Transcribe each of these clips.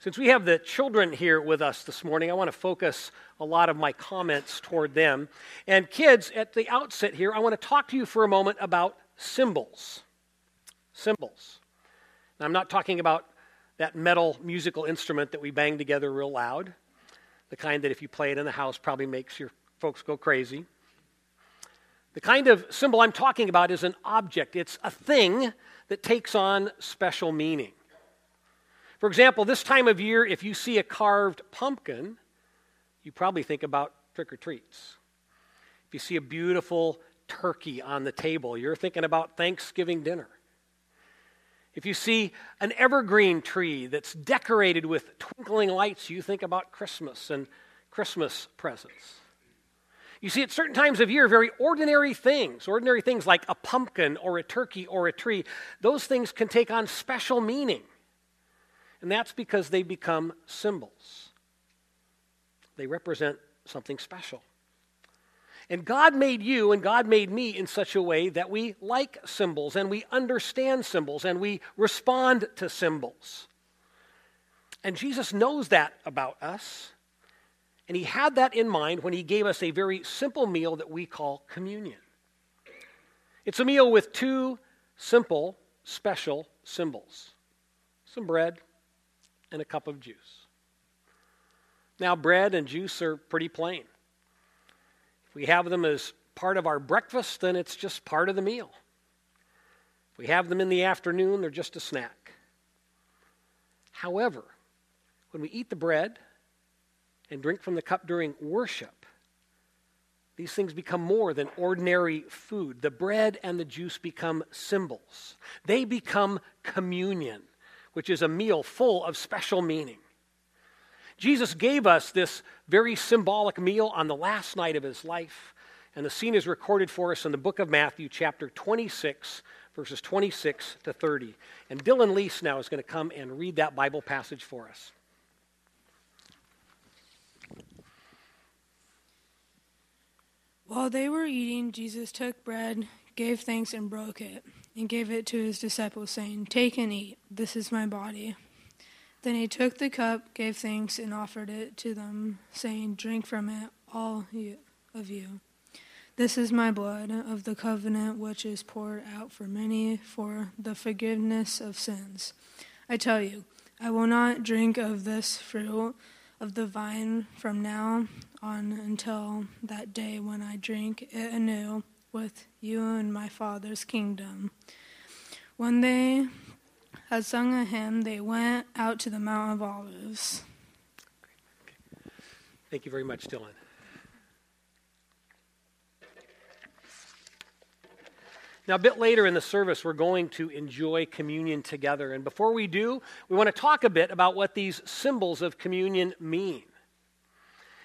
Since we have the children here with us this morning, I want to focus a lot of my comments toward them. And kids, at the outset here, I want to talk to you for a moment about symbols. Symbols. Now, I'm not talking about that metal musical instrument that we bang together real loud, the kind that if you play it in the house probably makes your folks go crazy. The kind of symbol I'm talking about is an object, it's a thing that takes on special meaning. For example, this time of year, if you see a carved pumpkin, you probably think about trick or treats. If you see a beautiful turkey on the table, you're thinking about Thanksgiving dinner. If you see an evergreen tree that's decorated with twinkling lights, you think about Christmas and Christmas presents. You see, at certain times of year, very ordinary things, ordinary things like a pumpkin or a turkey or a tree, those things can take on special meaning. And that's because they become symbols. They represent something special. And God made you and God made me in such a way that we like symbols and we understand symbols and we respond to symbols. And Jesus knows that about us. And he had that in mind when he gave us a very simple meal that we call communion. It's a meal with two simple, special symbols some bread and a cup of juice. Now, bread and juice are pretty plain. If we have them as part of our breakfast, then it's just part of the meal. If we have them in the afternoon, they're just a snack. However, when we eat the bread and drink from the cup during worship, these things become more than ordinary food. The bread and the juice become symbols, they become communion which is a meal full of special meaning. Jesus gave us this very symbolic meal on the last night of his life, and the scene is recorded for us in the book of Matthew, chapter 26, verses 26 to 30. And Dylan Leese now is going to come and read that Bible passage for us. While they were eating, Jesus took bread, gave thanks, and broke it and gave it to his disciples, saying, Take and eat, this is my body. Then he took the cup, gave thanks, and offered it to them, saying, Drink from it, all of you. This is my blood of the covenant, which is poured out for many for the forgiveness of sins. I tell you, I will not drink of this fruit of the vine from now on until that day when I drink it anew with you in my Father's kingdom. When they had sung a hymn, they went out to the Mount of Olives. Thank you very much, Dylan. Now, a bit later in the service, we're going to enjoy communion together. And before we do, we want to talk a bit about what these symbols of communion mean.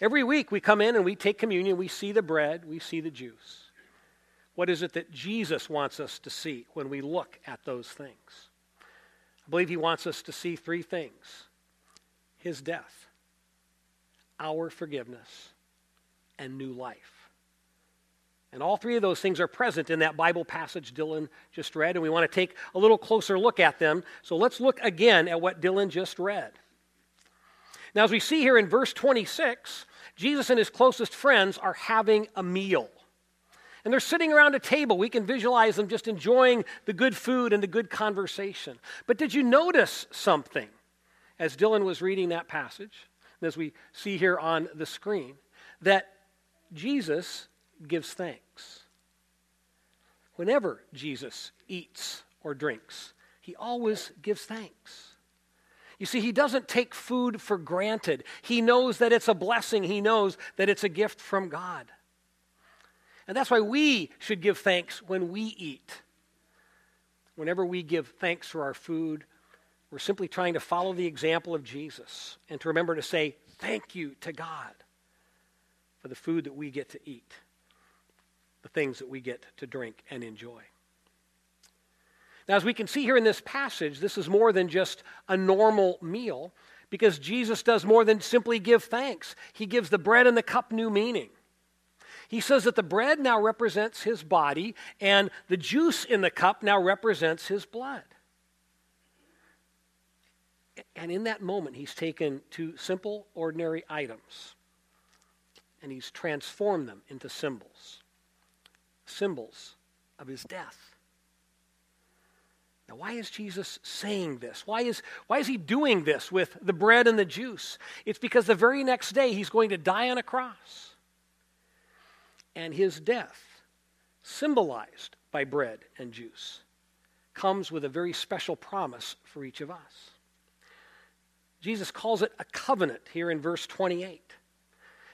Every week we come in and we take communion, we see the bread, we see the juice. What is it that Jesus wants us to see when we look at those things? I believe he wants us to see three things his death, our forgiveness, and new life. And all three of those things are present in that Bible passage Dylan just read, and we want to take a little closer look at them. So let's look again at what Dylan just read. Now, as we see here in verse 26, Jesus and his closest friends are having a meal. And they're sitting around a table. We can visualize them just enjoying the good food and the good conversation. But did you notice something as Dylan was reading that passage, and as we see here on the screen, that Jesus gives thanks? Whenever Jesus eats or drinks, he always gives thanks. You see, he doesn't take food for granted. He knows that it's a blessing, he knows that it's a gift from God. And that's why we should give thanks when we eat. Whenever we give thanks for our food, we're simply trying to follow the example of Jesus and to remember to say thank you to God for the food that we get to eat, the things that we get to drink and enjoy. Now, as we can see here in this passage, this is more than just a normal meal because Jesus does more than simply give thanks. He gives the bread and the cup new meaning. He says that the bread now represents his body, and the juice in the cup now represents his blood. And in that moment, he's taken two simple, ordinary items and he's transformed them into symbols symbols of his death. Now, why is Jesus saying this? Why is, why is he doing this with the bread and the juice? It's because the very next day he's going to die on a cross. And his death, symbolized by bread and juice, comes with a very special promise for each of us. Jesus calls it a covenant here in verse 28.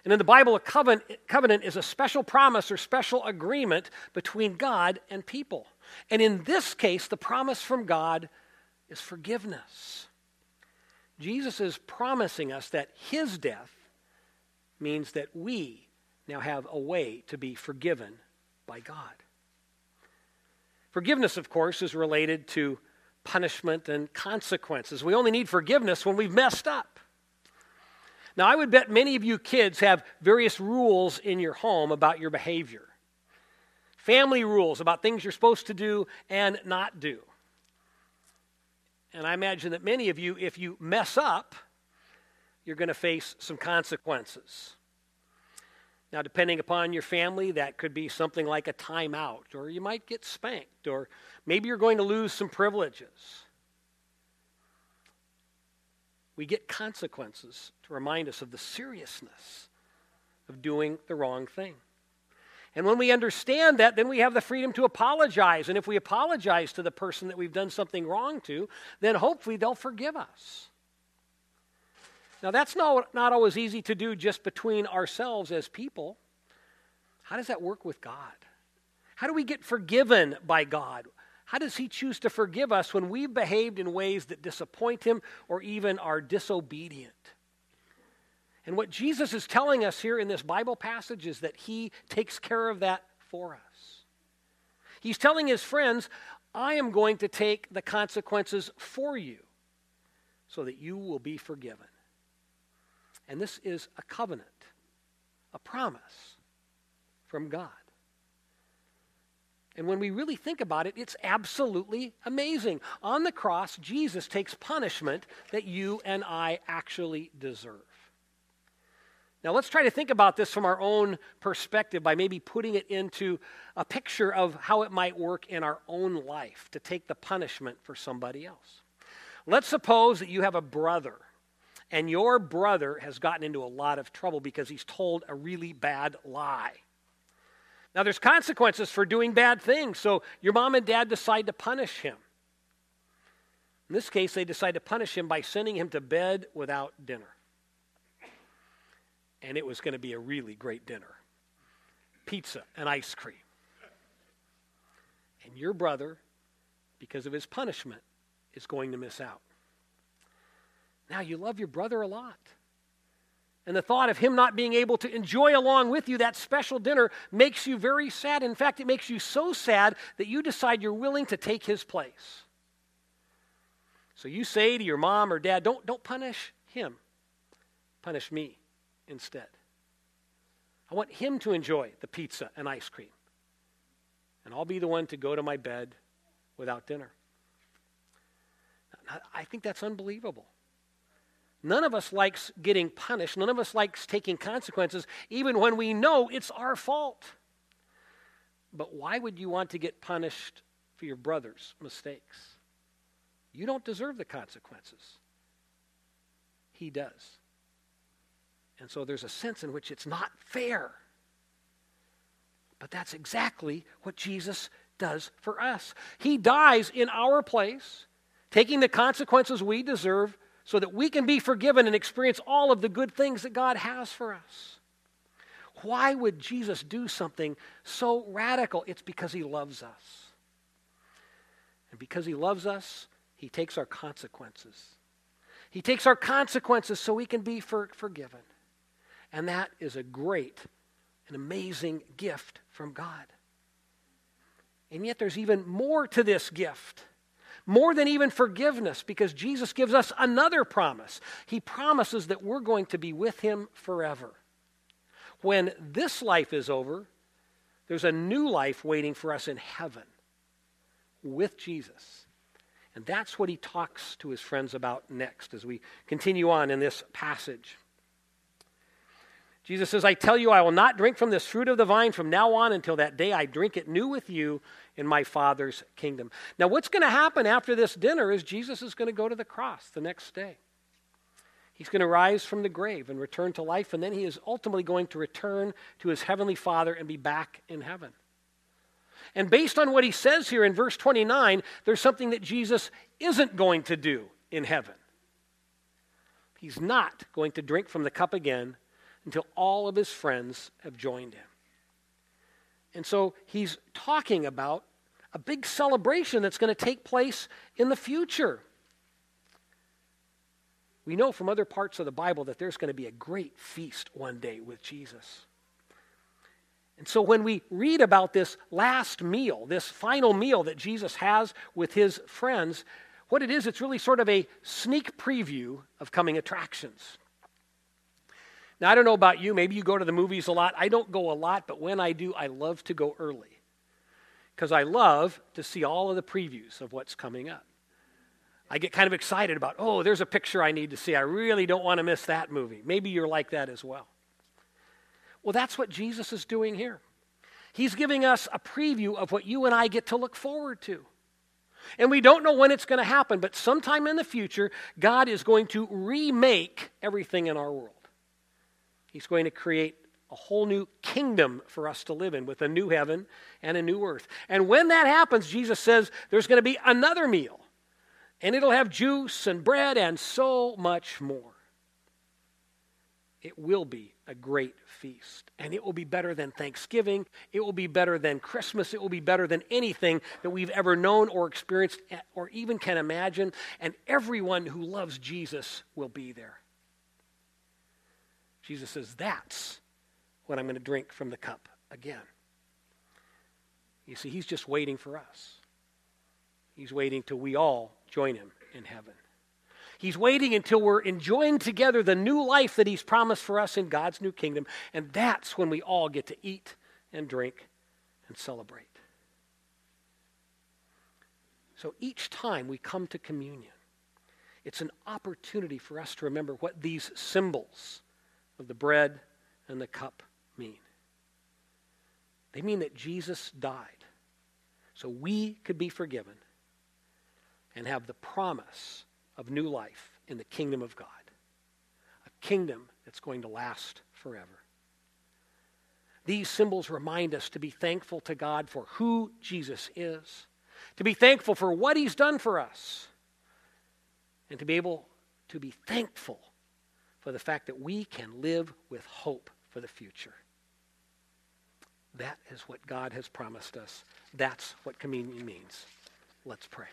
And in the Bible, a covenant, covenant is a special promise or special agreement between God and people. And in this case, the promise from God is forgiveness. Jesus is promising us that his death means that we now have a way to be forgiven by God. Forgiveness, of course, is related to punishment and consequences. We only need forgiveness when we've messed up. Now, I would bet many of you kids have various rules in your home about your behavior. Family rules about things you're supposed to do and not do. And I imagine that many of you, if you mess up, you're going to face some consequences. Now, depending upon your family, that could be something like a timeout, or you might get spanked, or maybe you're going to lose some privileges we get consequences to remind us of the seriousness of doing the wrong thing. And when we understand that, then we have the freedom to apologize. And if we apologize to the person that we've done something wrong to, then hopefully they'll forgive us. Now, that's not, not always easy to do just between ourselves as people. How does that work with God? How do we get forgiven by God? How does He choose to forgive us when we've behaved in ways that disappoint Him or even are disobedient? And what Jesus is telling us here in this Bible passage is that He takes care of that for us. He's telling His friends, I am going to take the consequences for you so that you will be forgiven. And this is a covenant, a promise from God. And when we really think about it, it's absolutely amazing. On the cross, Jesus takes punishment that you and I actually deserve. Now, let's try to think about this from our own perspective by maybe putting it into a picture of how it might work in our own life to take the punishment for somebody else. Let's suppose that you have a brother, and your brother has gotten into a lot of trouble because he's told a really bad lie. Now, there's consequences for doing bad things, so your mom and dad decide to punish him. In this case, they decide to punish him by sending him to bed without dinner. And it was going to be a really great dinner pizza and ice cream. And your brother, because of his punishment, is going to miss out. Now, you love your brother a lot. And the thought of him not being able to enjoy along with you that special dinner makes you very sad. In fact, it makes you so sad that you decide you're willing to take his place. So you say to your mom or dad, don't, don't punish him, punish me instead. I want him to enjoy the pizza and ice cream. And I'll be the one to go to my bed without dinner. I think that's unbelievable. None of us likes getting punished. None of us likes taking consequences, even when we know it's our fault. But why would you want to get punished for your brother's mistakes? You don't deserve the consequences. He does. And so there's a sense in which it's not fair. But that's exactly what Jesus does for us. He dies in our place, taking the consequences we deserve so that we can be forgiven and experience all of the good things that God has for us. Why would Jesus do something so radical? It's because he loves us. And because he loves us, he takes our consequences. He takes our consequences so we can be for, forgiven. And that is a great and amazing gift from God. And yet, there's even more to this gift more than even forgiveness, because Jesus gives us another promise. He promises that we're going to be with Him forever. When this life is over, there's a new life waiting for us in heaven with Jesus. And that's what he talks to his friends about next as we continue on in this passage. Jesus says, I tell you, I will not drink from this fruit of the vine from now on until that day I drink it new with you in my Father's kingdom. Now, what's going to happen after this dinner is Jesus is going to go to the cross the next day. He's going to rise from the grave and return to life, and then he is ultimately going to return to his heavenly Father and be back in heaven. And based on what he says here in verse 29, there's something that Jesus isn't going to do in heaven. He's not going to drink from the cup again until all of his friends have joined him. And so he's talking about a big celebration that's going to take place in the future. We know from other parts of the Bible that there's going to be a great feast one day with Jesus. And so when we read about this last meal, this final meal that Jesus has with his friends, what it is, it's really sort of a sneak preview of coming attractions. Now, I don't know about you. Maybe you go to the movies a lot. I don't go a lot, but when I do, I love to go early because I love to see all of the previews of what's coming up. I get kind of excited about, oh, there's a picture I need to see. I really don't want to miss that movie. Maybe you're like that as well. Well, that's what Jesus is doing here. He's giving us a preview of what you and I get to look forward to. And we don't know when it's going to happen, but sometime in the future, God is going to remake everything in our world. He's going to create a whole new kingdom for us to live in with a new heaven and a new earth. And when that happens, Jesus says there's going to be another meal, and it'll have juice and bread and so much more. It will be a great feast, and it will be better than Thanksgiving. It will be better than Christmas. It will be better than anything that we've ever known or experienced or even can imagine. And everyone who loves Jesus will be there. Jesus says, That's when I'm going to drink from the cup again. You see, he's just waiting for us. He's waiting till we all join him in heaven. He's waiting until we're enjoying together the new life that he's promised for us in God's new kingdom. And that's when we all get to eat and drink and celebrate. So each time we come to communion, it's an opportunity for us to remember what these symbols of the bread and the cup mean? They mean that Jesus died so we could be forgiven and have the promise of new life in the kingdom of God, a kingdom that's going to last forever. These symbols remind us to be thankful to God for who Jesus is, to be thankful for what he's done for us, and to be able to be thankful for the fact that we can live with hope for the future. That is what God has promised us. That's what communion means. Let's pray.